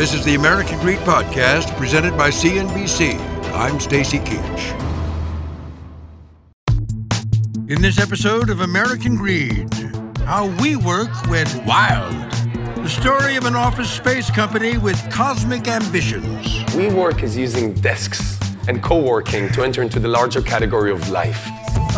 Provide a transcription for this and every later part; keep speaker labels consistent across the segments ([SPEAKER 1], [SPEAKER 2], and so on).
[SPEAKER 1] This is the American Greed Podcast presented by CNBC. I'm Stacy Keach. In this episode of American Greed, how WeWork went wild. The story of an office space company with cosmic ambitions.
[SPEAKER 2] WeWork is using desks and co-working to enter into the larger category of life.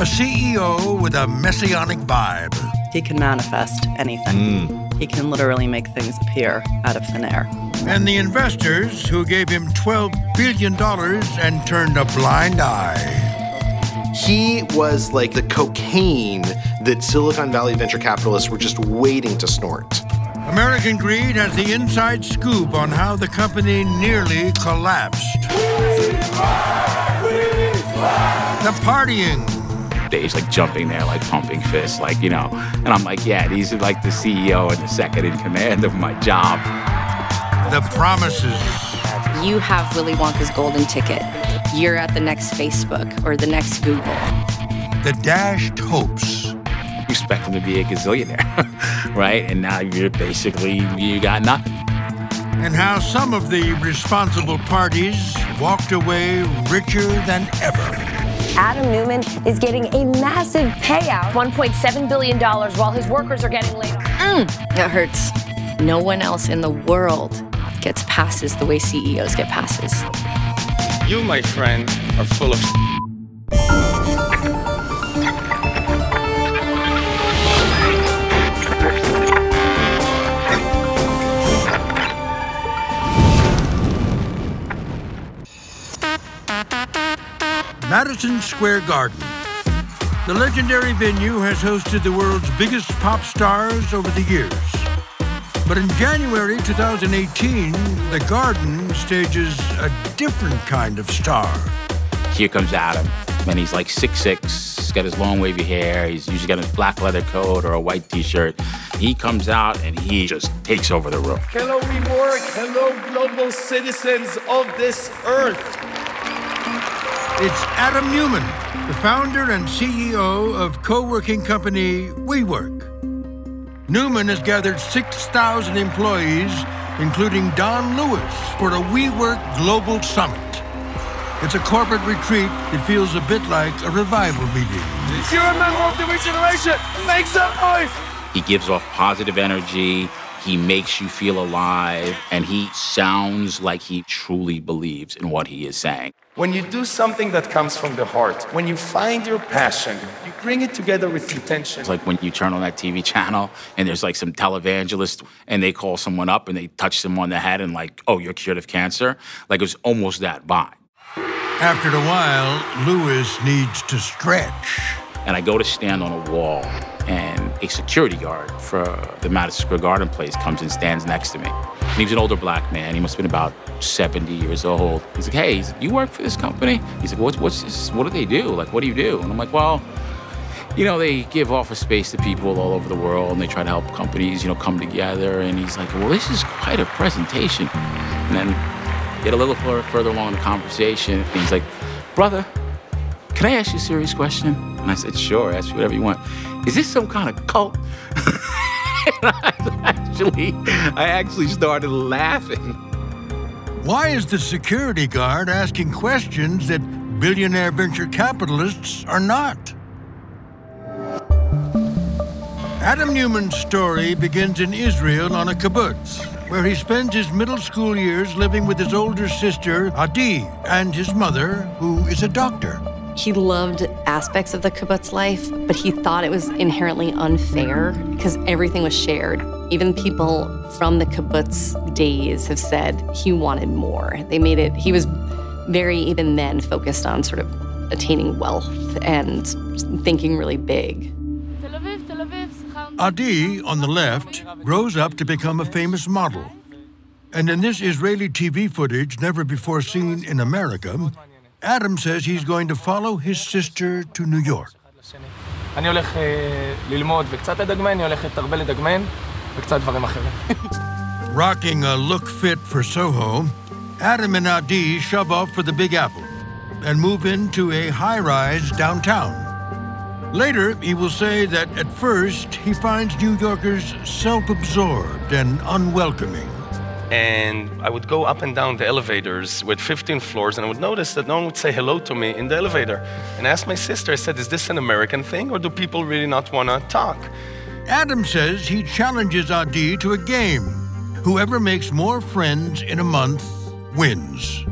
[SPEAKER 1] A CEO with a messianic vibe.
[SPEAKER 3] He can manifest anything. Hmm. He can literally make things appear out of thin air.
[SPEAKER 1] And the investors who gave him $12 billion and turned a blind eye.
[SPEAKER 4] He was like the cocaine that Silicon Valley venture capitalists were just waiting to snort.
[SPEAKER 1] American Greed has the inside scoop on how the company nearly collapsed. The partying,
[SPEAKER 5] Dave's like jumping there, like pumping fists, like, you know. And I'm like, yeah, these are like the CEO and the second in command of my job.
[SPEAKER 1] The promises,
[SPEAKER 6] You have Willy Wonka's golden ticket. You're at the next Facebook or the next Google.
[SPEAKER 1] the dashed hopes.
[SPEAKER 5] You expect him to be a gazillionaire, right? And now you're basically, you got nothing.
[SPEAKER 1] and how some of the responsible parties walked away richer than ever.
[SPEAKER 7] Adam Neumann is getting a massive payout.
[SPEAKER 8] $1.7 billion while his workers are getting laid off.
[SPEAKER 6] That hurts. No one else in the world gets passes the way CEOs get passes.
[SPEAKER 2] You, my friend, are full of
[SPEAKER 1] Madison Square Garden. The legendary venue has hosted the world's biggest pop stars over the years. But in January 2018, the Garden stages a different kind of star.
[SPEAKER 5] Here comes Adam, and he's like 6'6", he's got his long wavy hair, he's usually got his black leather coat or a white t-shirt. He comes out and he just takes over the room.
[SPEAKER 2] Hello, WeWork. Hello, global citizens of this earth.
[SPEAKER 1] It's Adam Neumann, the founder and CEO of co-working company WeWork. Neumann has gathered 6,000 employees, including Don Lewis, for a WeWork Global Summit. It's a corporate retreat that feels a bit like a revival meeting.
[SPEAKER 2] If you're a member of the regeneration, make some noise.
[SPEAKER 5] He gives off positive energy. He makes you feel alive, and he sounds like he truly believes in what he is saying.
[SPEAKER 2] When you do something that comes from the heart, when you find your passion, you bring it together with intention.
[SPEAKER 5] It's like when you turn on that TV channel and there's like some televangelist and they call someone up and they touch them on the head and like, oh, you're cured of cancer. Like it was almost that vibe.
[SPEAKER 1] After a while, Lewis needs to stretch.
[SPEAKER 5] And I go to stand on a wall, and a security guard for the Madison Square Garden place comes and stands next to me. And he was an older black man. He must have been about 70 years old. He's like, "Hey, you work for this company?" He's like, "What's what's this? What do they do? Like, what do you do?" And I'm like, "Well." You know, they give office space to people all over the world and they try to help companies, you know, come together. And he's like, Well, this is quite a presentation. And then get a little further along in the conversation. He's like, Brother, can I ask you a serious question? And I said, sure, ask me whatever you want. Is this some kind of cult? and I actually, I actually started laughing.
[SPEAKER 1] Why is the security guard asking questions that billionaire venture capitalists are not? Adam Neumann's story begins in Israel on a kibbutz, where he spends his middle school years living with his older sister, Adi, and his mother, who is a doctor.
[SPEAKER 6] He loved aspects of the kibbutz life, but he thought it was inherently unfair because everything was shared. Even people from the kibbutz days have said he wanted more. They made it, he was very, even then, focused on sort of attaining wealth and thinking really big.
[SPEAKER 1] Adi, on the left, grows up to become a famous model. And in this Israeli TV footage, never before seen in America, Adam says he's going to follow his sister to New York.
[SPEAKER 9] אני הולך ללמוד וקצת לדגמן, היא הולכת הרבה לדגמן וקצת דברים אחרים.
[SPEAKER 1] Rocking a look fit for Soho, Adam and Adi shove off for the Big Apple and move into a high rise downtown. Later, he will say that at first he finds New Yorkers self absorbed and unwelcoming.
[SPEAKER 2] And I would go up and down the elevators with 15 floors, and I would notice that no one would say hello to me in the elevator. And I asked my sister, I said, Is this an American thing, or do people really not want to talk?
[SPEAKER 1] Adam says he challenges Adi to a game. Whoever makes more friends in a month wins.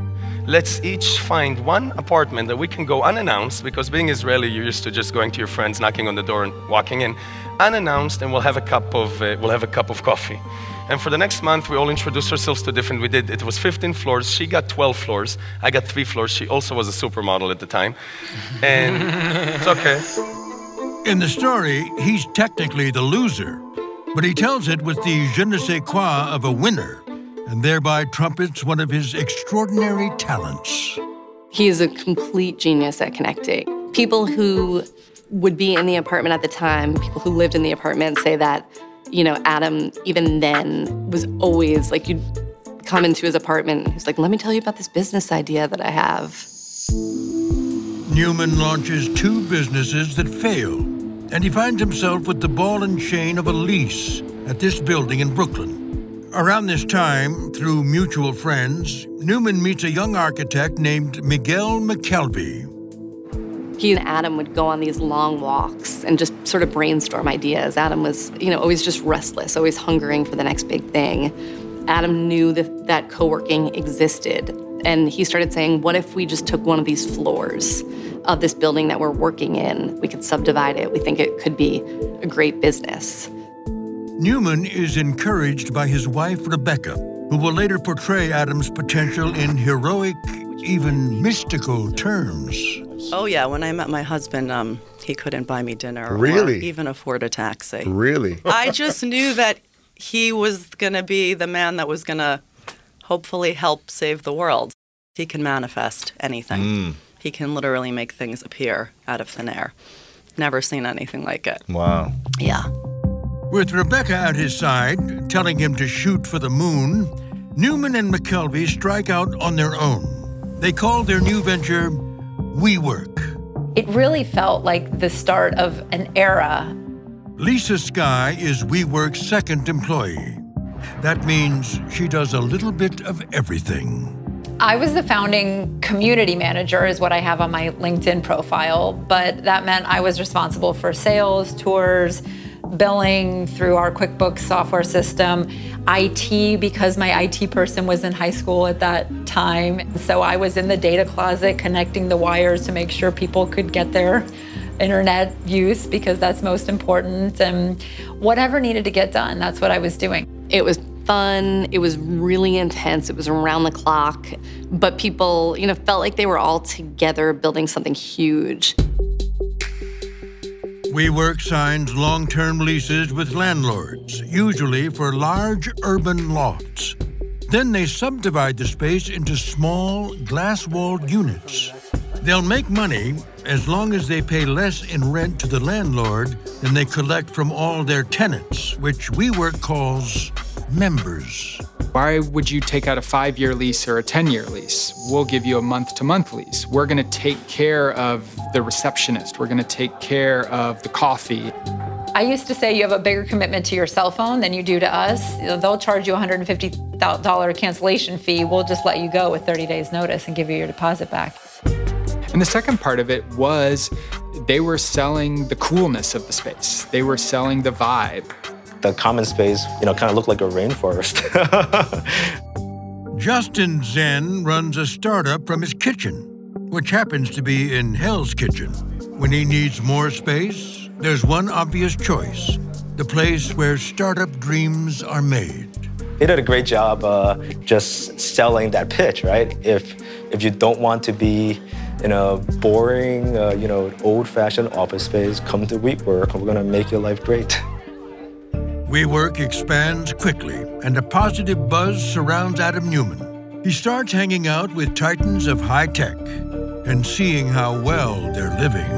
[SPEAKER 2] Let's each find one apartment that we can go unannounced, because being Israeli, you're used to just going to your friends, knocking on the door, and walking in, unannounced, and we'll have a cup of uh, we'll have a cup of coffee. And for the next month, we all introduced ourselves to different. We did. It was 15 floors. She got 12 floors. I got three floors. She also was a supermodel at the time, and it's okay.
[SPEAKER 1] In the story, he's technically the loser, but he tells it with the je ne sais quoi of a winner, and thereby trumpets one of his extraordinary talents.
[SPEAKER 6] He is a complete genius at connecting. People who would be in the apartment at the time, people who lived in the apartment say that you know, Adam, even then, was always like, you'd come into his apartment. He's like, let me tell you about this business idea that I have.
[SPEAKER 1] Neumann launches two businesses that fail, and he finds himself with the ball and chain of a lease at this building in Brooklyn. Around this time, through mutual friends, Neumann meets a young architect named Miguel McKelvey,
[SPEAKER 6] he and Adam would go on these long walks and just sort of brainstorm ideas. Adam was, you know, always just restless, always hungering for the next big thing. Adam knew that, that co working existed. And he started saying, what if we just took one of these floors of this building that we're working in? We could subdivide it. We think it could be a great business.
[SPEAKER 1] Neumann is encouraged by his wife, Rebecca, who will later portray Adam's potential in heroic, even mystical terms.
[SPEAKER 3] Oh yeah, when I met my husband, um, he couldn't buy me dinner
[SPEAKER 10] really?
[SPEAKER 3] or even afford a taxi.
[SPEAKER 10] Really?
[SPEAKER 3] I just knew that he was going to be the man that was going to hopefully help save the world. He can manifest anything. Mm. He can literally make things appear out of thin air. Never seen anything like it.
[SPEAKER 10] Wow.
[SPEAKER 3] Yeah.
[SPEAKER 1] With Rebecca at his side, telling him to shoot for the moon, Neumann and McKelvey strike out on their own. They call their new venture WeWork.
[SPEAKER 11] It really felt like the start of an era.
[SPEAKER 1] Lisa Sky is WeWork's second employee. That means she does a little bit of everything.
[SPEAKER 11] I was the founding community manager, is what I have on my LinkedIn profile, but that meant I was responsible for sales, tours, billing through our QuickBooks software system, IT because my IT person was in high school at that time. So I was in the data closet connecting the wires to make sure people could get their internet use because that's most important and whatever needed to get done, that's what I was doing.
[SPEAKER 6] It was fun. It was really intense. It was around the clock, but people, you know, felt like they were all together building something huge.
[SPEAKER 1] WeWork signs long term leases with landlords, usually for large urban lofts. Then they subdivide the space into small, glass walled units. They'll make money as long as they pay less in rent to the landlord than they collect from all their tenants, which WeWork calls members.
[SPEAKER 12] Why would you take out a five year lease or a 10 year lease? We'll give you a month to month lease. We're going to take care of the receptionist. We're going to take care of the coffee.
[SPEAKER 11] I used to say you have a bigger commitment to your cell phone than you do to us. They'll charge you a $150 cancellation fee. We'll just let you go with 30 days notice and give you your deposit back.
[SPEAKER 12] And the second part of it was they were selling the coolness of the space. They were selling the vibe
[SPEAKER 13] the common space, you know, kind of looked like a rainforest.
[SPEAKER 1] Justin Zen runs a startup from his kitchen, which happens to be in Hell's Kitchen. When he needs more space, there's one obvious choice the place where startup dreams are made.
[SPEAKER 13] He did a great job uh, just selling that pitch, right? If if you don't want to be in a boring, uh, you know, old-fashioned office space, come to WeWork. We're gonna make your life great.
[SPEAKER 1] WeWork expands quickly, and a positive buzz surrounds Adam Neumann. He starts hanging out with titans of high tech and seeing how well they're living.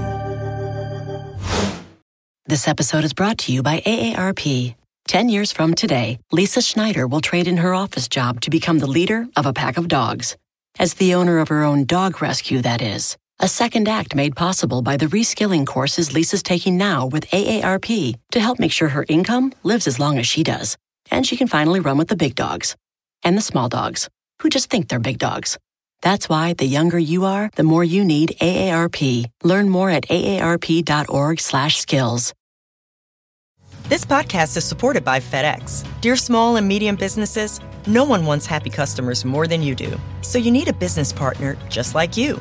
[SPEAKER 10] This episode is brought to you by AARP. Ten years from today, Lisa Schneider will trade in her office job to become the leader of a pack of dogs. As the owner of her own dog rescue, that is. A second act made possible by the reskilling courses Lisa's taking now with AARP to help make sure her income lives as long as she does. And she can finally run with the big dogs and the small dogs who just think they're big dogs. That's why the younger you are, the more you need AARP. Learn more at aarp.org/skills.
[SPEAKER 14] This podcast is supported by FedEx. Dear small and medium businesses, no one wants happy customers more than you do. So you need a business partner just like you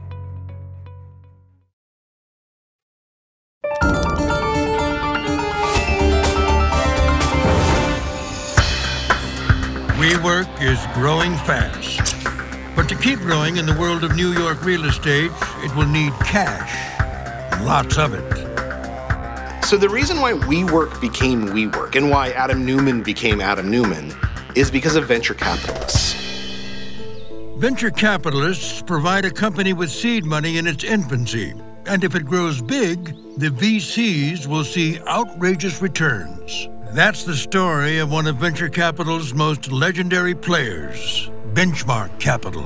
[SPEAKER 1] WeWork is growing fast. But to keep growing in the world of New York real estate, it will need cash. Lots of it.
[SPEAKER 4] So the reason why WeWork became WeWork and why Adam Neumann became Adam Neumann is because of venture capitalists.
[SPEAKER 1] Venture capitalists provide a company with seed money in its infancy, and if it grows big, the VCs will see outrageous returns. That's the story of one of venture capital's most legendary players, Benchmark Capital.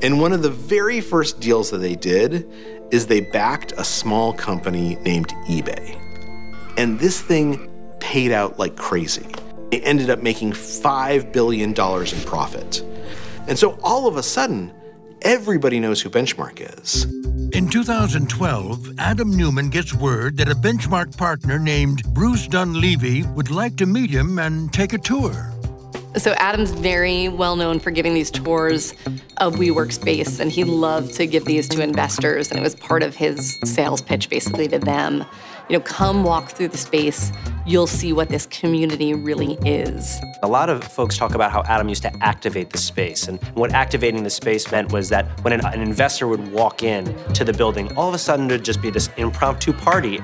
[SPEAKER 4] And one of the very first deals that they did is they backed a small company named eBay. And this thing paid out like crazy. They ended up making $5 billion in profit. And so all of a sudden, everybody knows who Benchmark is.
[SPEAKER 1] In 2012, Adam Neumann gets word that a benchmark partner named Bruce Dunlevie would like to meet him and take a tour.
[SPEAKER 6] So Adam's very well known for giving these tours of WeWork space, and he loved to give these to investors, and it was part of his sales pitch basically to them. You know, come walk through the space. You'll see what this community really is.
[SPEAKER 15] A lot of folks talk about how Adam used to activate the space. And what activating the space meant was that when an, an investor would walk in to the building, all of a sudden there'd just be this impromptu party.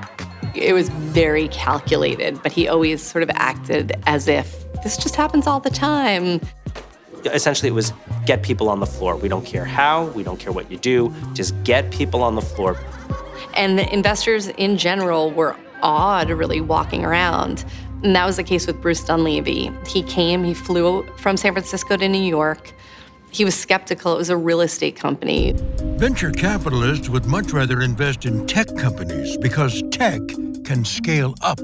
[SPEAKER 6] It was very calculated, but he always sort of acted as if this just happens all the time.
[SPEAKER 15] Essentially, it was get people on the floor. We don't care how, we don't care what you do, just get people on the floor.
[SPEAKER 6] And the investors in general were awed, really, walking around. And that was the case with Bruce Dunlevie. He came, he flew from San Francisco to New York. He was skeptical. It was a real estate company.
[SPEAKER 1] Venture capitalists would much rather invest in tech companies because tech can scale up.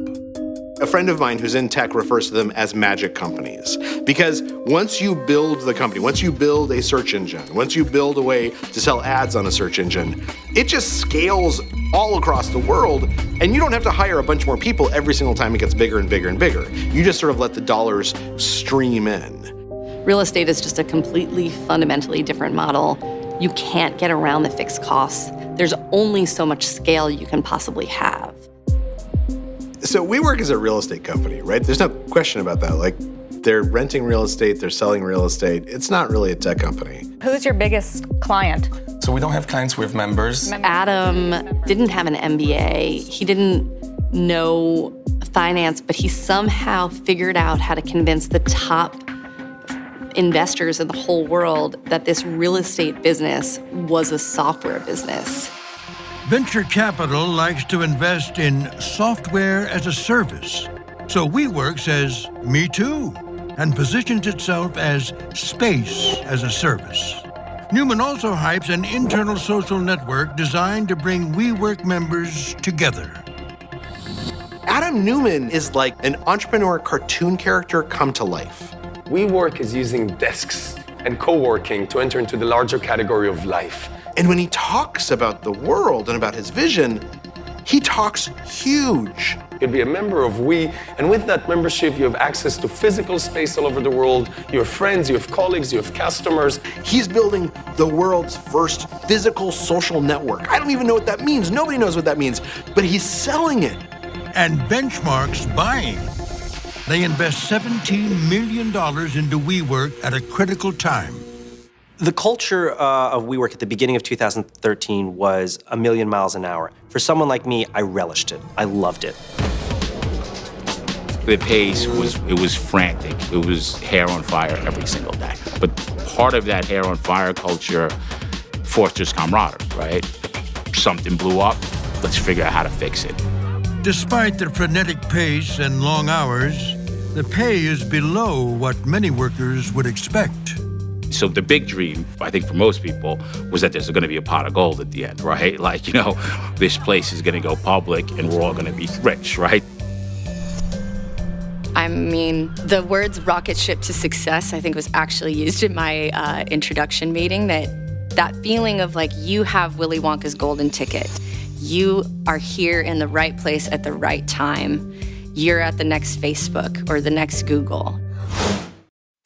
[SPEAKER 4] A friend of mine who's in tech refers to them as magic companies because once you build the company, once you build a search engine, once you build a way to sell ads on a search engine, it just scales all across the world and you don't have to hire a bunch more people every single time it gets bigger and bigger and bigger. You just sort of let the dollars stream in.
[SPEAKER 6] Real estate is just a completely fundamentally different model. You can't get around the fixed costs. There's only so much scale you can possibly have.
[SPEAKER 4] So WeWork is a real estate company, right? There's no question about that. Like they're renting real estate, they're selling real estate. It's not really a tech company.
[SPEAKER 8] Who's your biggest client?
[SPEAKER 2] So we don't have clients, we have members.
[SPEAKER 6] Adam didn't have an MBA. He didn't know finance, but he somehow figured out how to convince the top investors in the whole world that this real estate business was a software business.
[SPEAKER 1] Venture capital likes to invest in software as a service. So WeWork says, Me too, and positions itself as space as a service. Neumann also hypes an internal social network designed to bring WeWork members together.
[SPEAKER 4] Adam Neumann is like an entrepreneur cartoon character come to life.
[SPEAKER 2] WeWork is using desks and co working to enter into the larger category of life.
[SPEAKER 4] And when he talks about the world and about his vision, he talks huge.
[SPEAKER 2] You'd be a member of We, and with that membership, you have access to physical space all over the world. You have friends, you have colleagues, you have customers.
[SPEAKER 4] He's building the world's first physical social network. I don't even know what that means. Nobody knows what that means, but he's selling it.
[SPEAKER 1] And Benchmark's buying. They invest $17 million into WeWork at a critical time.
[SPEAKER 15] The culture uh, of WeWork at the beginning of 2013 was a million miles an hour. For someone like me, I relished it. I loved it.
[SPEAKER 5] The pace was it was frantic. It was hair on fire every single day. But part of that hair on fire culture fosters camaraderie, right? Something blew up. Let's figure out how to fix it.
[SPEAKER 1] Despite the frenetic pace and long hours, the pay is below what many workers would expect.
[SPEAKER 5] So the big dream, I think for most people, was that there's going to be a pot of gold at the end, right? Like, you know, this place is going to go public and we're all going to be rich, right?
[SPEAKER 6] I mean, the words rocket ship to success, I think, was actually used in my uh, introduction meeting. That that feeling of like you have Willy Wonka's golden ticket. You are here in the right place at the right time. You're at the next Facebook or the next Google.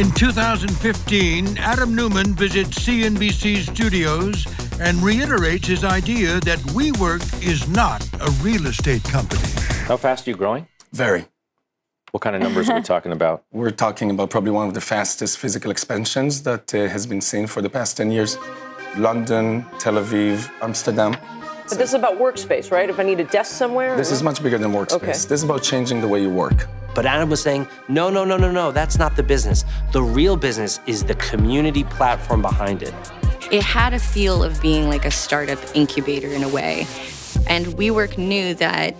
[SPEAKER 1] In 2015, Adam Neumann visits CNBC studios and reiterates his idea that WeWork is not a real estate company.
[SPEAKER 16] How fast are you growing?
[SPEAKER 17] Very.
[SPEAKER 16] What kind of numbers are we talking about?
[SPEAKER 17] We're talking about probably one of the fastest physical expansions that uh, has been seen for the past 10 years. London, Tel Aviv, Amsterdam.
[SPEAKER 18] But this is about workspace, right? If I need a desk somewhere?
[SPEAKER 17] This
[SPEAKER 18] or?
[SPEAKER 17] is much bigger than workspace.
[SPEAKER 18] Okay.
[SPEAKER 17] This is about changing the way you work.
[SPEAKER 15] But Adam was saying, no, no, no, no, no, that's not the business. The real business is the community platform behind it.
[SPEAKER 6] It had a feel of being like a startup incubator in a way. And WeWork knew that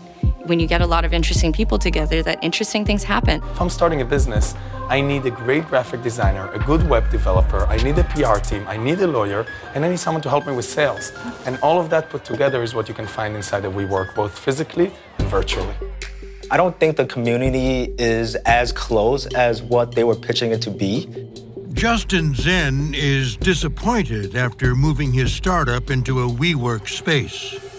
[SPEAKER 6] when you get a lot of interesting people together, that interesting things happen.
[SPEAKER 2] If I'm starting a business, I need a great graphic designer, a good web developer, I need a PR team, I need a lawyer, and I need someone to help me with sales. And all of that put together is what you can find inside of WeWork, both physically and virtually.
[SPEAKER 13] I don't think the community is as close as what they were pitching it to be.
[SPEAKER 1] Justin Zen is disappointed after moving his startup into a WeWork space.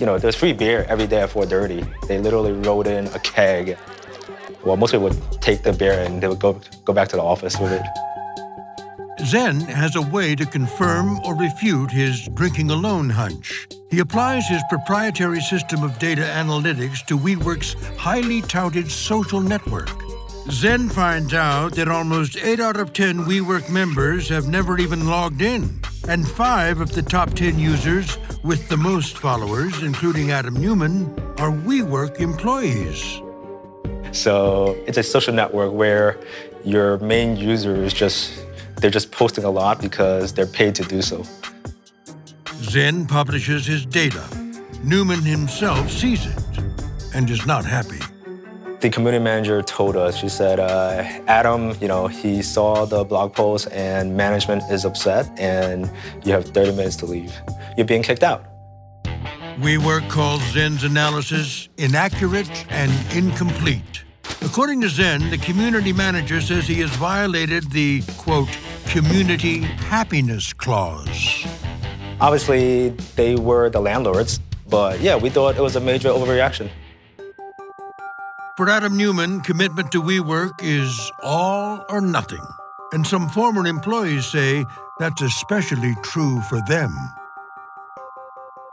[SPEAKER 13] You know, there's free beer every day at 4:30. They literally rolled in a keg. Well, most people would take the beer and they would go go back to the office with it.
[SPEAKER 1] Zen has a way to confirm or refute his drinking alone hunch. He applies his proprietary system of data analytics to WeWork's highly touted social network. Zen finds out that almost 8 out of 10 WeWork members have never even logged in, and 5 of the top 10 users with the most followers, including Adam Neumann, are WeWork employees.
[SPEAKER 13] So it's a social network where your main user is just they're just posting a lot because they're paid to do so.
[SPEAKER 1] Zen publishes his data. Neumann himself sees it and is not happy.
[SPEAKER 13] The community manager told us, she said, uh, Adam, you know, he saw the blog post and management is upset and you have 30 minutes to leave. You're being kicked out.
[SPEAKER 1] WeWork calls Zen's analysis inaccurate and incomplete. According to Zen, the community manager says he has violated the, quote, community happiness clause.
[SPEAKER 13] Obviously, they were the landlords, but yeah, we thought it was a major overreaction.
[SPEAKER 1] For Adam Neumann, commitment to WeWork is all or nothing. And some former employees say that's especially true for them.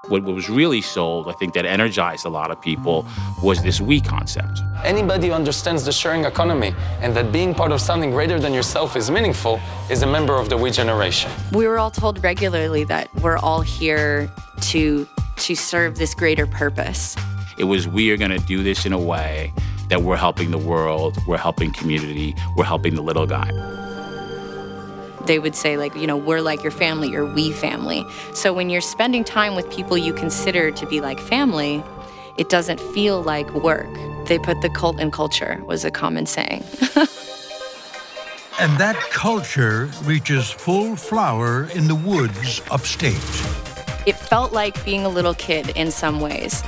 [SPEAKER 5] What was really sold, I think that energized a lot of people, was this we concept.
[SPEAKER 9] Anybody who understands the sharing economy and that being part of something greater than yourself is meaningful is a member of the we generation.
[SPEAKER 19] We were all told regularly that we're all here to to serve this greater purpose.
[SPEAKER 5] It was we are going to do this in a way that we're helping the world, we're helping community, we're helping the little guy.
[SPEAKER 19] They would say like you know we're like your family or we family. So when you're spending time with people you consider to be like family it doesn't feel like work. They put the cult in culture was a common saying.
[SPEAKER 1] And that culture reaches full flower in the woods upstate.
[SPEAKER 19] It felt like being a little kid in some ways.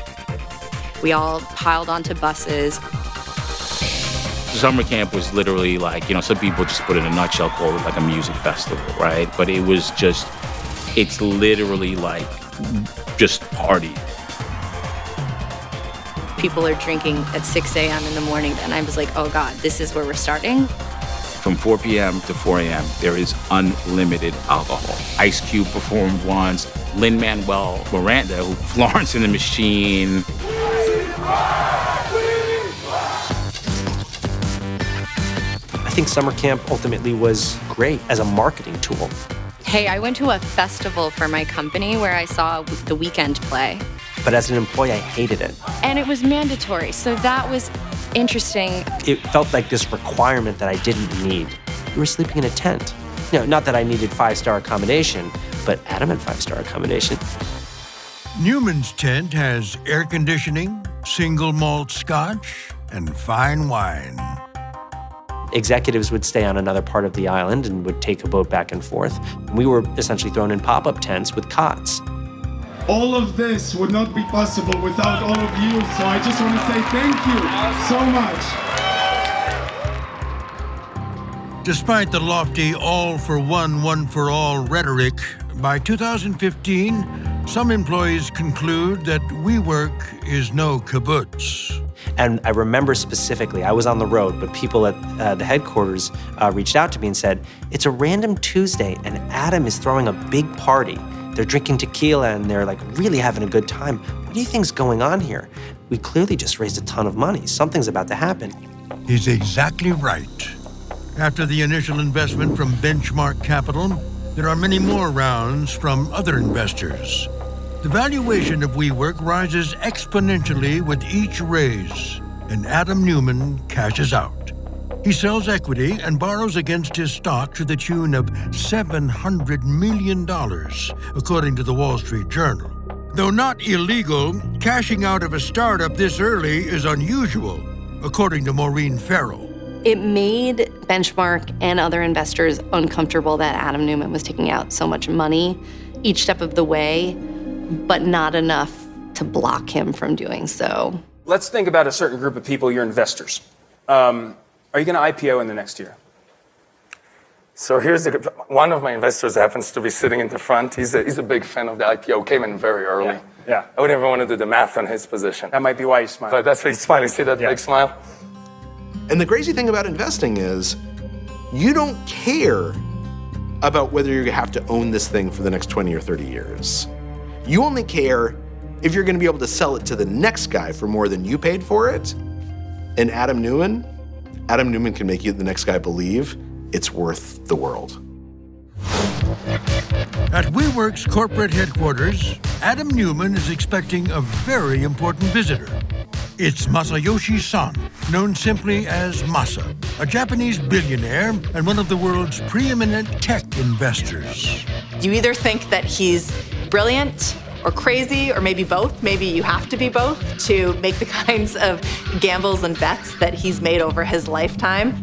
[SPEAKER 19] We all piled onto buses
[SPEAKER 5] summer camp was literally like, you know, some people just put it in a nutshell, call it like a music festival, right? But it was just, it's literally like just party.
[SPEAKER 19] People are drinking at 6 a.m. in the morning, and I was like, oh God, this is where we're starting.
[SPEAKER 5] From 4 p.m. to 4 a.m., there is unlimited alcohol. Ice Cube performed once, Lin Manuel Miranda, who Florence and the Machine.
[SPEAKER 15] Think summer camp ultimately was great as a marketing tool.
[SPEAKER 19] Hey, I went to a festival for my company where I saw The Weeknd play.
[SPEAKER 15] But as an employee, I hated it.
[SPEAKER 19] And it was mandatory, so that was interesting.
[SPEAKER 15] It felt like this requirement that I didn't need. We were sleeping in a tent. You know, not that I needed five star accommodation, but Adam had five star accommodation.
[SPEAKER 1] Neumann's tent has air conditioning, single malt scotch, and fine wine
[SPEAKER 15] executives would stay on another part of the island and would take a boat back and forth. We were essentially thrown in pop up tents with cots.
[SPEAKER 20] All of this would not be possible without all of you, so I just want to say thank you so
[SPEAKER 1] much. Despite the lofty all for one, one for all rhetoric, by 2015, some employees conclude that WeWork is no kibbutz.
[SPEAKER 15] And I remember specifically, I was on the road, but people at uh, the headquarters uh, reached out to me and said, It's a random Tuesday, and Adam is throwing a big party. They're drinking tequila and they're like really having a good time. What do you think's going on here? We clearly just raised a ton of money. Something's about to happen.
[SPEAKER 1] He's exactly right. After the initial investment from Benchmark Capital, there are many more rounds from other investors. The valuation of WeWork rises exponentially with each raise, and Adam Neumann cashes out. He sells equity and borrows against his stock to the tune of $700 million, according to the Wall Street Journal. Though not illegal, cashing out of a startup this early is unusual, according to Maureen Farrell.
[SPEAKER 6] It made Benchmark and other investors uncomfortable that Adam Neumann was taking out so much money each step of the way but not enough to block him from doing so.
[SPEAKER 21] Let's think about a certain group of people, your investors. Um, are you going to IPO in the next year?
[SPEAKER 17] So here's the one of my investors happens to be sitting in the front. He's a, he's a big fan of the IPO. Came in very early.
[SPEAKER 21] Yeah. yeah.
[SPEAKER 17] I would never want to do the math on his position.
[SPEAKER 21] That might be why he's smiling.
[SPEAKER 17] But that's why he's smiling. See that yeah. big smile?
[SPEAKER 4] And the crazy thing about investing is, you don't care about whether you have to own this thing for the next 20 or 30 years. You only care if you're going to be able to sell it to the next guy for more than you paid for it. And Adam Neumann, Adam Neumann can make you the next guy believe it's worth the world.
[SPEAKER 1] At WeWork's corporate headquarters, Adam Neumann is expecting a very important visitor. It's Masayoshi Son, known simply as Masa, a Japanese billionaire and one of the world's preeminent tech investors.
[SPEAKER 3] You either think that he's brilliant or crazy, or maybe both. Maybe you have to be both to make the kinds of gambles and bets that he's made over his lifetime.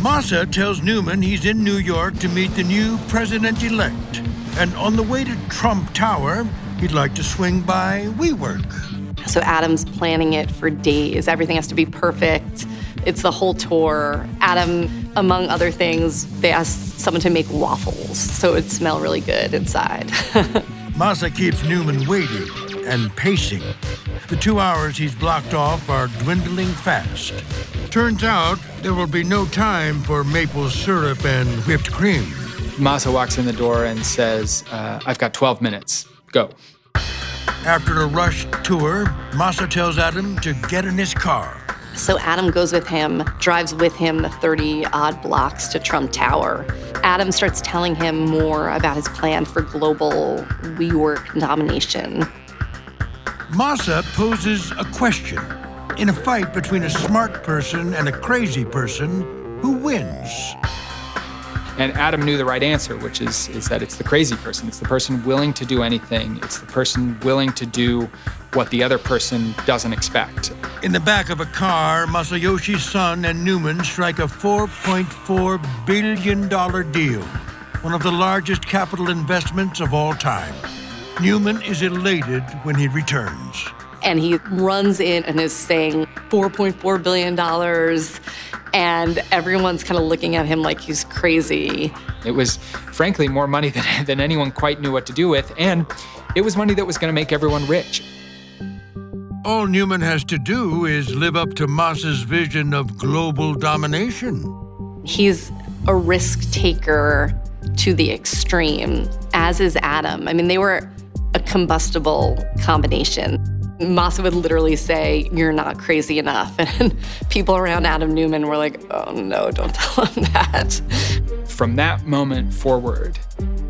[SPEAKER 1] Masa tells Neumann he's in New York to meet the new president elect. And on the way to Trump Tower, he'd like to swing by WeWork.
[SPEAKER 6] So Adam's planning it for days. Everything has to be perfect. It's the whole tour. Adam, among other things, they asked someone to make waffles, so it would smell really good inside.
[SPEAKER 1] Masa keeps Neumann waiting and pacing. The two hours he's blocked off are dwindling fast. Turns out there will be no time for maple syrup and whipped cream.
[SPEAKER 12] Masa walks in the door and says, uh, I've got 12 minutes. Go.
[SPEAKER 1] After a rushed tour, Masa tells Adam to get in his car.
[SPEAKER 6] So Adam goes with him, drives with him the 30 odd blocks to Trump Tower. Adam starts telling him more about his plan for global WeWork domination.
[SPEAKER 1] Masa poses a question. In a fight between a smart person and a crazy person, who wins?
[SPEAKER 12] And Adam knew the right answer, which is, is that it's the crazy person. It's the person willing to do anything. It's the person willing to do what the other person doesn't expect.
[SPEAKER 1] In the back of a car, Masayoshi Son and Neumann strike a $4.4 billion deal, one of the largest capital investments of all time. Neumann is elated when he returns.
[SPEAKER 6] And he runs in and is saying $4.4 billion and everyone's kind of looking at him like he's crazy.
[SPEAKER 12] It was, frankly, more money than, than anyone quite knew what to do with, and it was money that was going to make everyone rich.
[SPEAKER 1] All Neumann has to do is live up to Masa's vision of global domination.
[SPEAKER 6] He's a risk taker to the extreme, as is Adam. I mean, they were a combustible combination. Masa would literally say, You're not crazy enough. And people around Adam Neumann were like, Oh no, don't tell him that.
[SPEAKER 12] From that moment forward,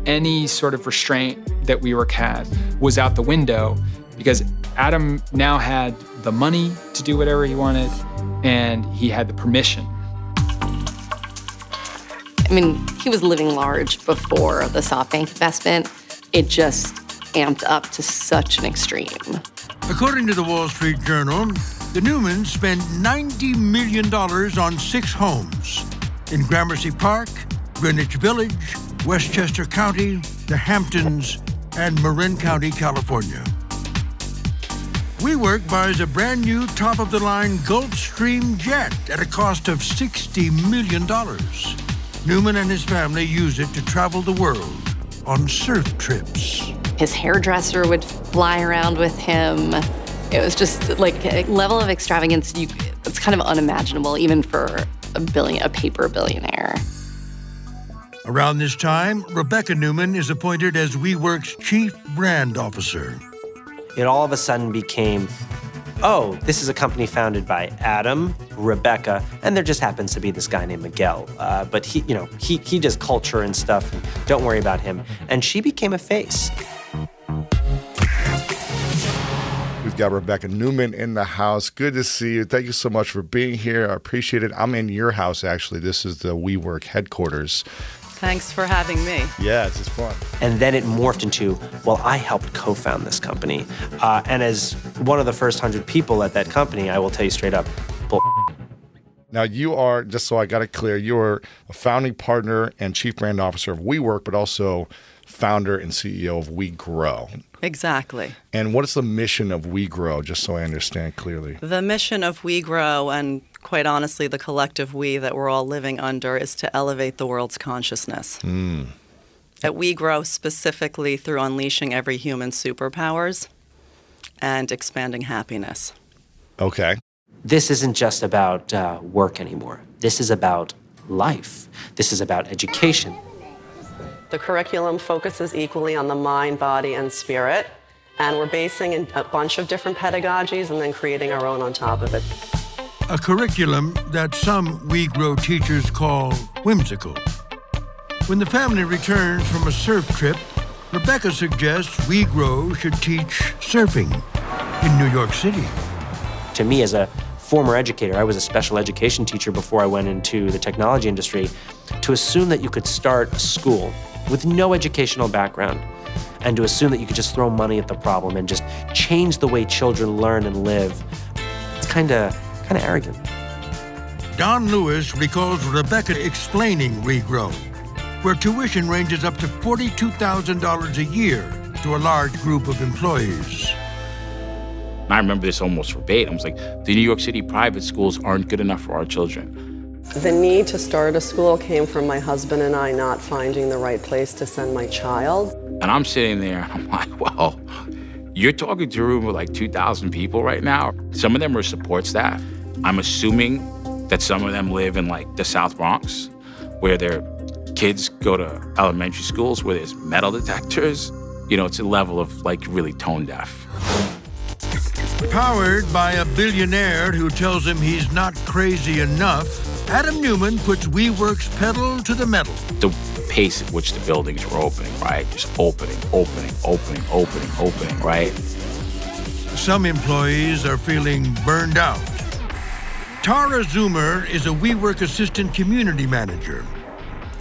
[SPEAKER 12] any sort of restraint that WeWork had was out the window because Adam now had the money to do whatever he wanted and he had the permission.
[SPEAKER 6] I mean, he was living large before the SoftBank investment. It just amped up to such an extreme.
[SPEAKER 1] According to the Wall Street Journal, the Neumanns spent $90 million on six homes in Gramercy Park, Greenwich Village, Westchester County, the Hamptons, and Marin County, California. WeWork buys a brand new top of the line Gulfstream jet at a cost of $60 million. Neumann and his family use it to travel the world on surf trips.
[SPEAKER 6] His hairdresser would fly around with him. It was just like a level of extravagance you, it's kind of unimaginable even for a billion a paper billionaire.
[SPEAKER 1] Around this time, Rebecca Neumann is appointed as WeWork's chief brand officer.
[SPEAKER 15] It all of a sudden became oh, this is a company founded by Adam, Rebecca, and there just happens to be this guy named Miguel. Uh, but he, you know, he he does culture and stuff. And don't worry about him. And she became a face.
[SPEAKER 22] We've got Rebecca Neumann in the house. Good to see you. Thank you so much for being here. I appreciate it. I'm in your house, actually. This is the WeWork headquarters.
[SPEAKER 3] Thanks for having me.
[SPEAKER 22] Yeah, it's just fun.
[SPEAKER 15] And then it morphed into, well, I helped co found this company. Uh, and as one of the first hundred people at that company, I will tell you straight up, bull.
[SPEAKER 22] Now, you are, just so I got it clear, you are a founding partner and chief brand officer of WeWork, but also founder and CEO of We Grow.
[SPEAKER 3] Exactly.
[SPEAKER 22] And what is the mission of We Grow, just so I understand clearly?
[SPEAKER 3] The mission of We Grow, and quite honestly, the collective we that we're all living under, is to elevate the world's consciousness.
[SPEAKER 22] Mm.
[SPEAKER 3] That WeGrow specifically through unleashing every human superpowers and expanding happiness.
[SPEAKER 22] Okay.
[SPEAKER 15] This isn't just about uh, work anymore. This is about life. This is about education.
[SPEAKER 23] The curriculum focuses equally on the mind, body, and spirit, and we're basing a bunch of different pedagogies and then creating our own on top of it.
[SPEAKER 1] A curriculum that some WeGrow teachers call whimsical. When the family returns from a surf trip, Rebecca suggests WeGrow should teach surfing in New York City.
[SPEAKER 15] To me, as a former educator, I was a special education teacher before I went into the technology industry, to assume that you could start a school with no educational background and to assume that you could just throw money at the problem and just change the way children learn and live, it's kind of kind of arrogant.
[SPEAKER 1] Don Lewis recalls Rebecca explaining WeGrow, where tuition ranges up to $42,000 a year to a large group of employees.
[SPEAKER 5] I remember this almost verbatim. I was like, the New York City private schools aren't good enough for our children.
[SPEAKER 23] The need to start a school came from my husband and I not finding the right place to send my child.
[SPEAKER 5] And I'm sitting there, I'm like, well, you're talking to a room with like 2,000 people right now. Some of them are support staff. I'm assuming that some of them live in like the South Bronx, where their kids go to elementary schools where there's metal detectors. You know, it's a level of like really tone deaf.
[SPEAKER 1] Powered by a billionaire who tells him he's not crazy enough, Adam Neumann puts WeWork's pedal to the metal.
[SPEAKER 5] The pace at which the buildings were opening, right? Just opening, opening, opening, opening, opening, right?
[SPEAKER 1] Some employees are feeling burned out. Tara Zoomer is a WeWork assistant community manager,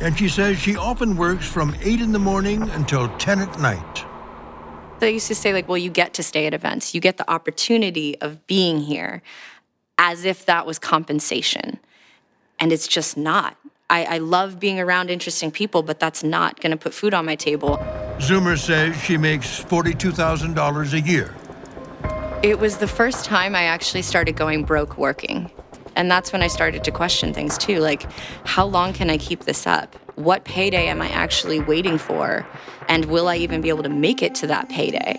[SPEAKER 1] and she says she often works from 8 in the morning until 10 at night.
[SPEAKER 19] They used to say, like, well, you get to stay at events, you get the opportunity of being here as if that was compensation. And it's just not. I, I love being around interesting people, but that's not going to put food on my table.
[SPEAKER 1] Zoomer says she makes $42,000 a year.
[SPEAKER 19] It was the first time I actually started going broke working. And that's when I started to question things too. Like, how long can I keep this up? What payday am I actually waiting for? And will I even be able to make it to that payday?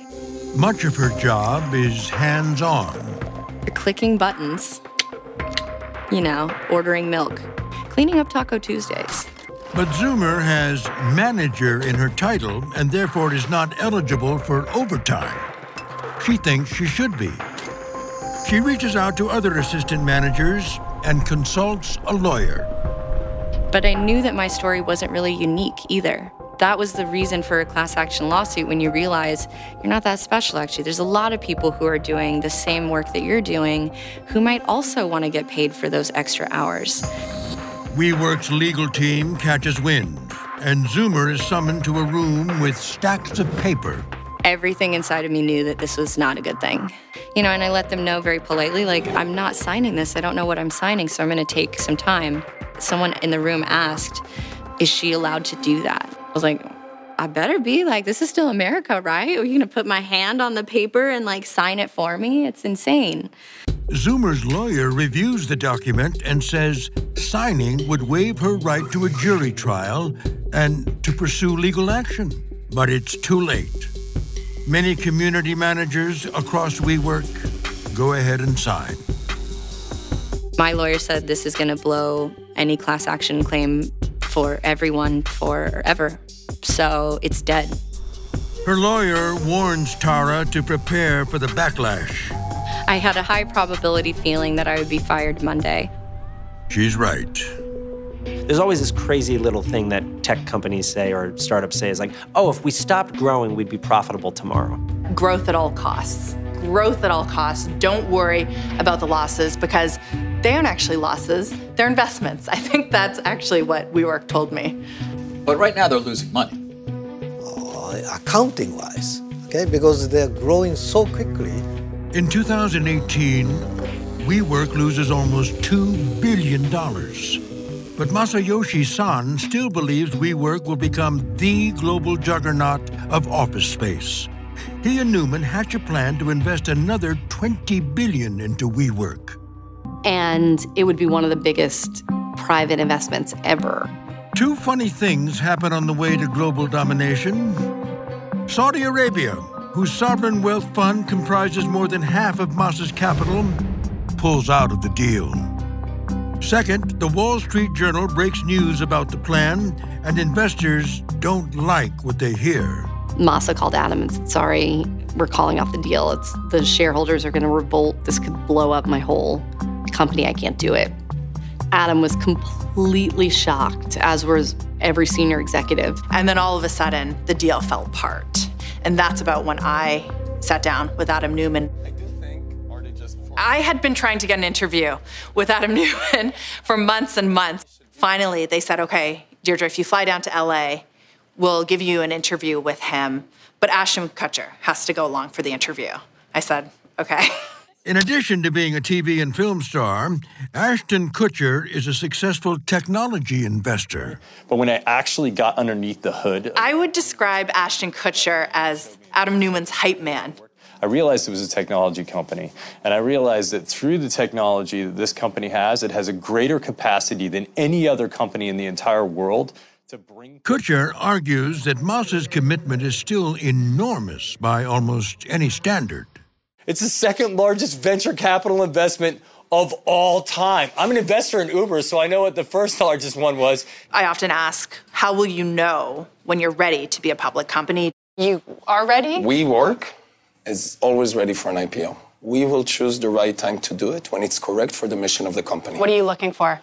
[SPEAKER 1] Much of her job is hands on.
[SPEAKER 19] Clicking buttons, you know, ordering milk, cleaning up Taco Tuesdays.
[SPEAKER 1] But Zoomer has manager in her title and therefore is not eligible for overtime. She thinks she should be. She reaches out to other assistant managers and consults a lawyer.
[SPEAKER 19] But I knew that my story wasn't really unique either. That was the reason for a class action lawsuit when you realize you're not that special, actually. There's a lot of people who are doing the same work that you're doing who might also want to get paid for those extra hours.
[SPEAKER 1] WeWork's legal team catches wind, and Zoomer is summoned to a room with stacks of paper.
[SPEAKER 19] Everything inside of me knew that this was not a good thing. You know, and I let them know very politely, like, I'm not signing this. I don't know what I'm signing, so I'm going to take some time. Someone in the room asked, Is she allowed to do that? I was like, I better be. Like, this is still America, right? Are you to put my hand on the paper and, like, sign it for me? It's insane.
[SPEAKER 1] Zoomer's lawyer reviews the document and says signing would waive her right to a jury trial and to pursue legal action. But it's too late. Many community managers across WeWork go ahead and sign.
[SPEAKER 19] My lawyer said this is to blow any class action claim for everyone forever. So it's dead.
[SPEAKER 1] Her lawyer warns Tara to prepare for the backlash.
[SPEAKER 19] I had a high probability feeling that I would be fired Monday.
[SPEAKER 1] She's right.
[SPEAKER 15] There's always this crazy little thing that tech companies say or startups say is like, oh, if we stopped growing, we'd be profitable tomorrow.
[SPEAKER 24] Growth at all costs. Growth at all costs. Don't worry about the losses because they aren't actually losses, they're investments. I think that's actually what WeWork told me.
[SPEAKER 25] But right now they're losing money.
[SPEAKER 26] Uh, accounting wise, okay, because they're growing so quickly.
[SPEAKER 1] In 2018, WeWork loses almost $2 billion. But Masayoshi Son still believes WeWork will become the global juggernaut of office space. He and Neumann hatch a plan to invest another 20 billion into WeWork.
[SPEAKER 6] And it would be one of the biggest private investments ever.
[SPEAKER 1] Two funny things happen on the way to global domination. Saudi Arabia, whose sovereign wealth fund comprises more than half of Masa's capital, pulls out of the deal. Second, the Wall Street Journal breaks news about the plan, and investors don't like what they hear.
[SPEAKER 6] Masa called Adam and said, Sorry, we're calling off the deal. It's the shareholders are going to revolt. This could blow up my whole company. I can't do it. Adam was completely shocked, as was every senior executive.
[SPEAKER 24] And then all of a sudden, the deal fell apart. And that's about when I sat down with Adam Neumann. I had been trying to get an interview with Adam Neumann for months and months. Finally, they said, okay, Deirdre, if you fly down to LA, we'll give you an interview with him, but Ashton Kutcher has to go along for the interview. I said, okay.
[SPEAKER 1] In addition to being a TV and film star, Ashton Kutcher is a successful technology investor.
[SPEAKER 27] But when I actually got underneath the hood,
[SPEAKER 24] I would describe Ashton Kutcher as Adam Neumann's hype man.
[SPEAKER 27] I realized it was a technology company. And I realized that through the technology that this company has, it has a greater capacity than any other company in the entire world to bring.
[SPEAKER 1] Kutcher argues that Masa's commitment is still enormous by almost any standard.
[SPEAKER 28] It's the second largest venture capital investment of all time. I'm an investor in Uber, so I know what the first largest one was.
[SPEAKER 24] I often ask, how will you know when you're ready to be a public company?
[SPEAKER 29] You are ready?
[SPEAKER 17] WeWork is always ready for an IPO. We will choose the right time to do it when it's correct for the mission of the company.
[SPEAKER 29] What are you looking for?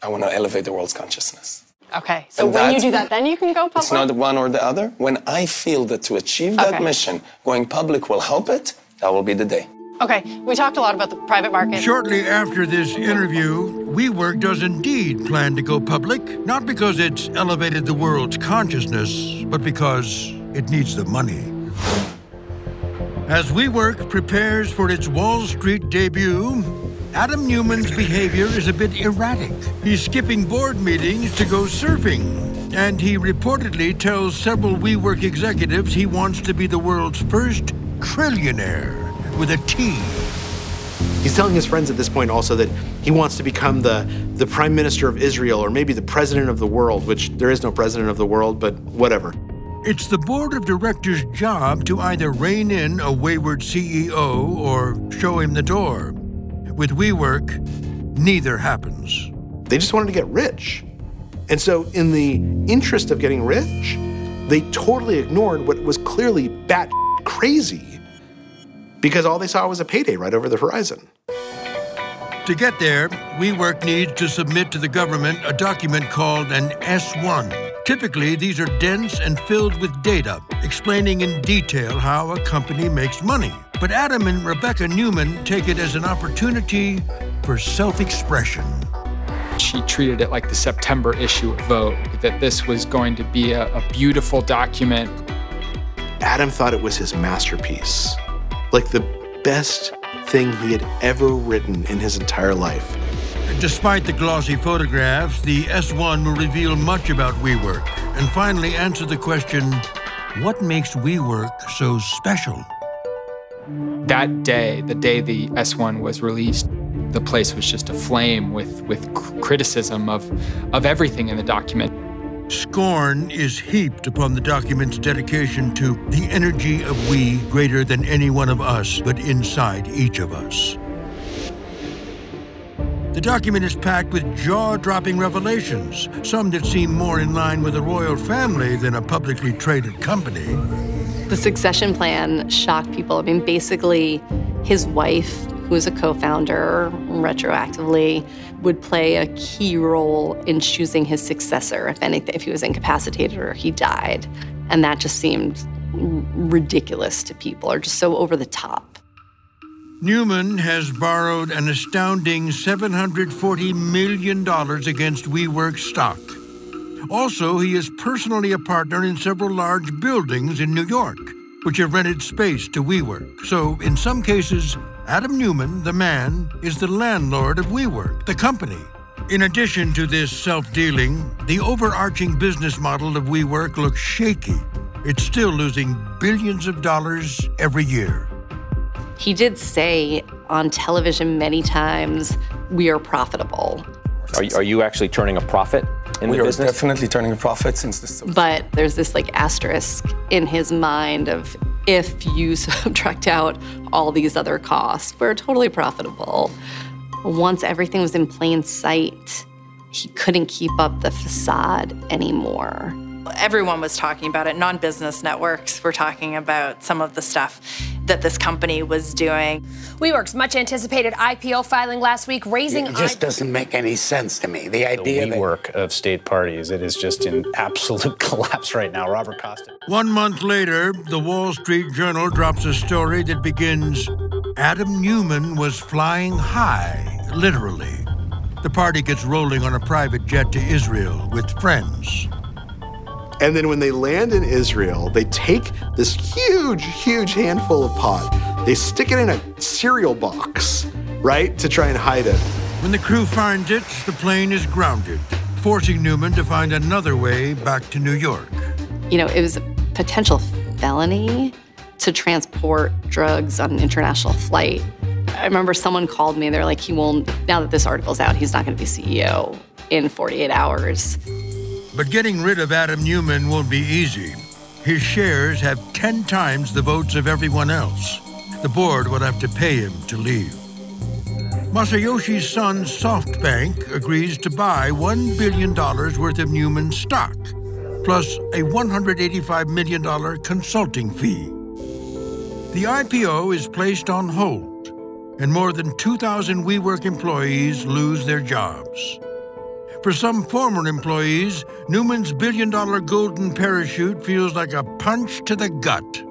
[SPEAKER 17] I want to elevate the world's consciousness.
[SPEAKER 29] Okay, so
[SPEAKER 17] And
[SPEAKER 29] when you do that, then you can go public?
[SPEAKER 17] It's not one or the other. When I feel that to achieve that
[SPEAKER 29] Okay.
[SPEAKER 17] mission, going public will help it, that will be the day.
[SPEAKER 29] Okay, we talked a lot about the private market.
[SPEAKER 1] Shortly after this interview, WeWork does indeed plan to go public, not because it's elevated the world's consciousness, but because it needs the money. As WeWork prepares for its Wall Street debut, Adam Neumann's behavior is a bit erratic. He's skipping board meetings to go surfing, and he reportedly tells several WeWork executives he wants to be the world's first trillionaire with a T.
[SPEAKER 4] He's telling his friends at this point also that he wants to become the, the prime minister of Israel or maybe the president of the world, which there is no president of the world, but whatever.
[SPEAKER 1] It's the board of directors' job to either rein in a wayward CEO or show him the door. With WeWork, neither happens.
[SPEAKER 4] They just wanted to get rich. And so, in the interest of getting rich, they totally ignored what was clearly bat crazy because all they saw was a payday right over the horizon.
[SPEAKER 1] To get there, WeWork needs to submit to the government a document called an S1. Typically, these are dense and filled with data, explaining in detail how a company makes money. But Adam and Rebecca Neumann take it as an opportunity for self expression.
[SPEAKER 12] She treated it like the September issue of Vogue, that this was going to be a, a beautiful document.
[SPEAKER 4] Adam thought it was his masterpiece, like the best thing he had ever written in his entire life.
[SPEAKER 1] Despite the glossy photographs, the S1 will reveal much about WeWork and finally answer the question what makes WeWork so special?
[SPEAKER 12] That day, the day the S1 was released, the place was just aflame with, with criticism of, of everything in the document.
[SPEAKER 1] Scorn is heaped upon the document's dedication to the energy of we greater than any one of us, but inside each of us. The document is packed with jaw dropping revelations, some that seem more in line with a royal family than a publicly traded company.
[SPEAKER 6] The succession plan shocked people. I mean, basically, his wife, who was a co founder retroactively, would play a key role in choosing his successor if anything, if he was incapacitated or he died. And that just seemed ridiculous to people or just so over the top.
[SPEAKER 1] Neumann has borrowed an astounding $740 million against WeWork stock. Also, he is personally a partner in several large buildings in New York, which have rented space to WeWork. So, in some cases, Adam Neumann, the man, is the landlord of WeWork, the company. In addition to this self dealing, the overarching business model of WeWork looks shaky. It's still losing billions of dollars every year.
[SPEAKER 6] He did say on television many times, we are profitable.
[SPEAKER 30] Are you, are you actually turning a profit in
[SPEAKER 17] we
[SPEAKER 30] the
[SPEAKER 17] are definitely turning a profit since this.
[SPEAKER 6] But there's this like asterisk in his mind of if you subtract out all these other costs, we're totally profitable. Once everything was in plain sight, he couldn't keep up the facade anymore.
[SPEAKER 24] Everyone was talking about it. Non business networks were talking about some of the stuff that this company was doing.
[SPEAKER 31] WeWork's much anticipated IPO filing last week, raising.
[SPEAKER 32] It just doesn't make any sense to me. The idea
[SPEAKER 33] the work of state parties. It is just in absolute collapse right now. Robert Costa.
[SPEAKER 1] One month later, the Wall Street Journal drops a story that begins Adam Neumann was flying high, literally. The party gets rolling on a private jet to Israel with friends.
[SPEAKER 4] And then when they land in Israel, they take this huge, huge handful of pot, they stick it in a cereal box, right, to try and hide it.
[SPEAKER 1] When the crew finds it, the plane is grounded, forcing Neumann to find another way back to New York.
[SPEAKER 6] You know, it was a potential felony to transport drugs on an international flight. I remember someone called me, and they're like, he won't, now that this article's out, he's not going to be CEO in 48 hours.
[SPEAKER 1] But getting rid of Adam Neumann won't be easy. His shares have 10 times the votes of everyone else. The board will have to pay him to leave. Masayoshi Son's, SoftBank agrees to buy $1 billion worth of Neumann stock, plus a $185 million consulting fee. The IPO is placed on hold, and more than 2,000 WeWork employees lose their jobs. For some former employees, Neumann's billion dollar golden parachute feels like a punch to the gut.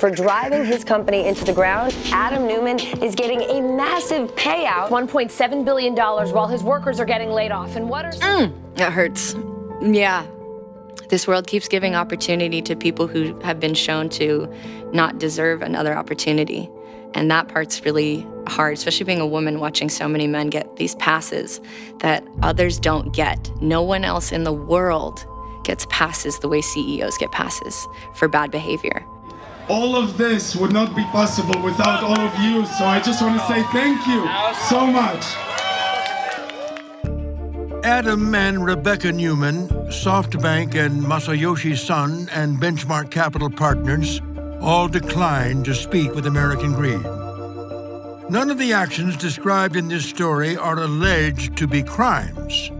[SPEAKER 31] For driving his company into the ground, Adam Neumann is getting a massive payout $1.7 billion while his workers are getting laid off. And what are.
[SPEAKER 19] Mm, that hurts. Yeah. This world keeps giving opportunity to people who have been shown to not deserve another opportunity. And that part's really hard, especially being a woman watching so many men get these passes that others don't get. No one else in the world gets passes the way CEOs get passes for bad behavior.
[SPEAKER 34] All of this would not be possible without all of you, so I just want to say thank you so much.
[SPEAKER 1] Adam and Rebecca Neumann, SoftBank and Masayoshi Son and Benchmark Capital Partners all declined to speak with American Greed. None of the actions described in this story are alleged to be crimes.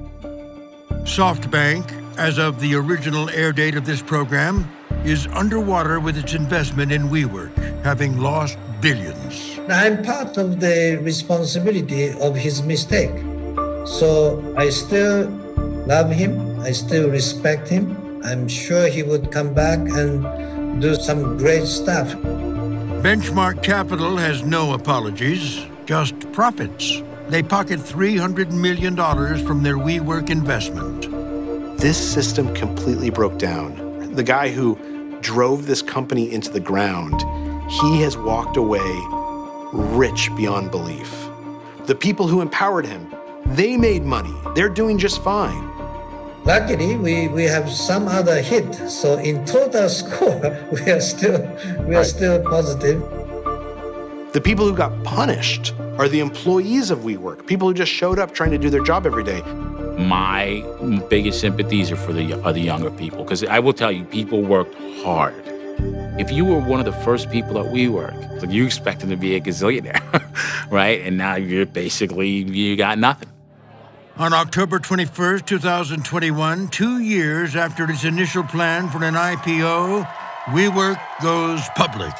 [SPEAKER 1] SoftBank, as of the original air date of this program, is underwater with its investment in WeWork, having lost billions.
[SPEAKER 26] I'm part of the responsibility of his mistake. So I still love him. I still respect him. I'm sure he would come back and do some great stuff.
[SPEAKER 1] Benchmark Capital has no apologies, just profits. They pocket $300 million from their WeWork investment.
[SPEAKER 4] This system completely broke down. The guy who drove this company into the ground, he has walked away rich beyond belief. The people who empowered him, they made money. They're doing just fine.
[SPEAKER 26] Luckily, we, we have some other hit. So in total score, we are still we are right. still positive.
[SPEAKER 4] The people who got punished are the employees of WeWork, people who just showed up trying to do their job every day.
[SPEAKER 5] My biggest sympathies are for the other younger people because I will tell you, people worked hard. If you were one of the first people at WeWork, like you expect them to be a gazillionaire, right? And now you're basically you got nothing.
[SPEAKER 1] On October 21st, 2021, two years after its initial plan for an IPO, WeWork goes public.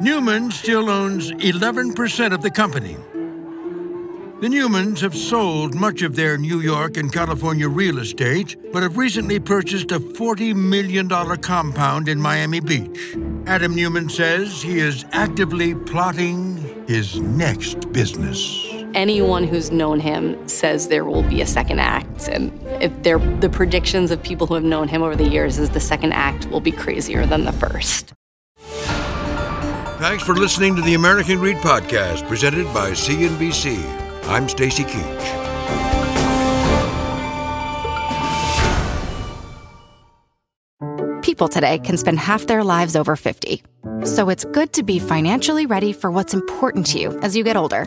[SPEAKER 1] Neumann still owns 11% of the company. The Neumanns have sold much of their New York and California real estate, but have recently purchased a $40 million compound in Miami Beach. Adam Neumann says he is actively plotting his next business
[SPEAKER 6] anyone who's known him says there will be a second act. And if they're the predictions of people who have known him over the years is the second act will be crazier than the first.
[SPEAKER 1] Thanks for listening to the American Greed Podcast presented by CNBC. I'm Stacy Keach.
[SPEAKER 35] People today can spend half their lives over 50. So it's good to be financially ready for what's important to you as you get older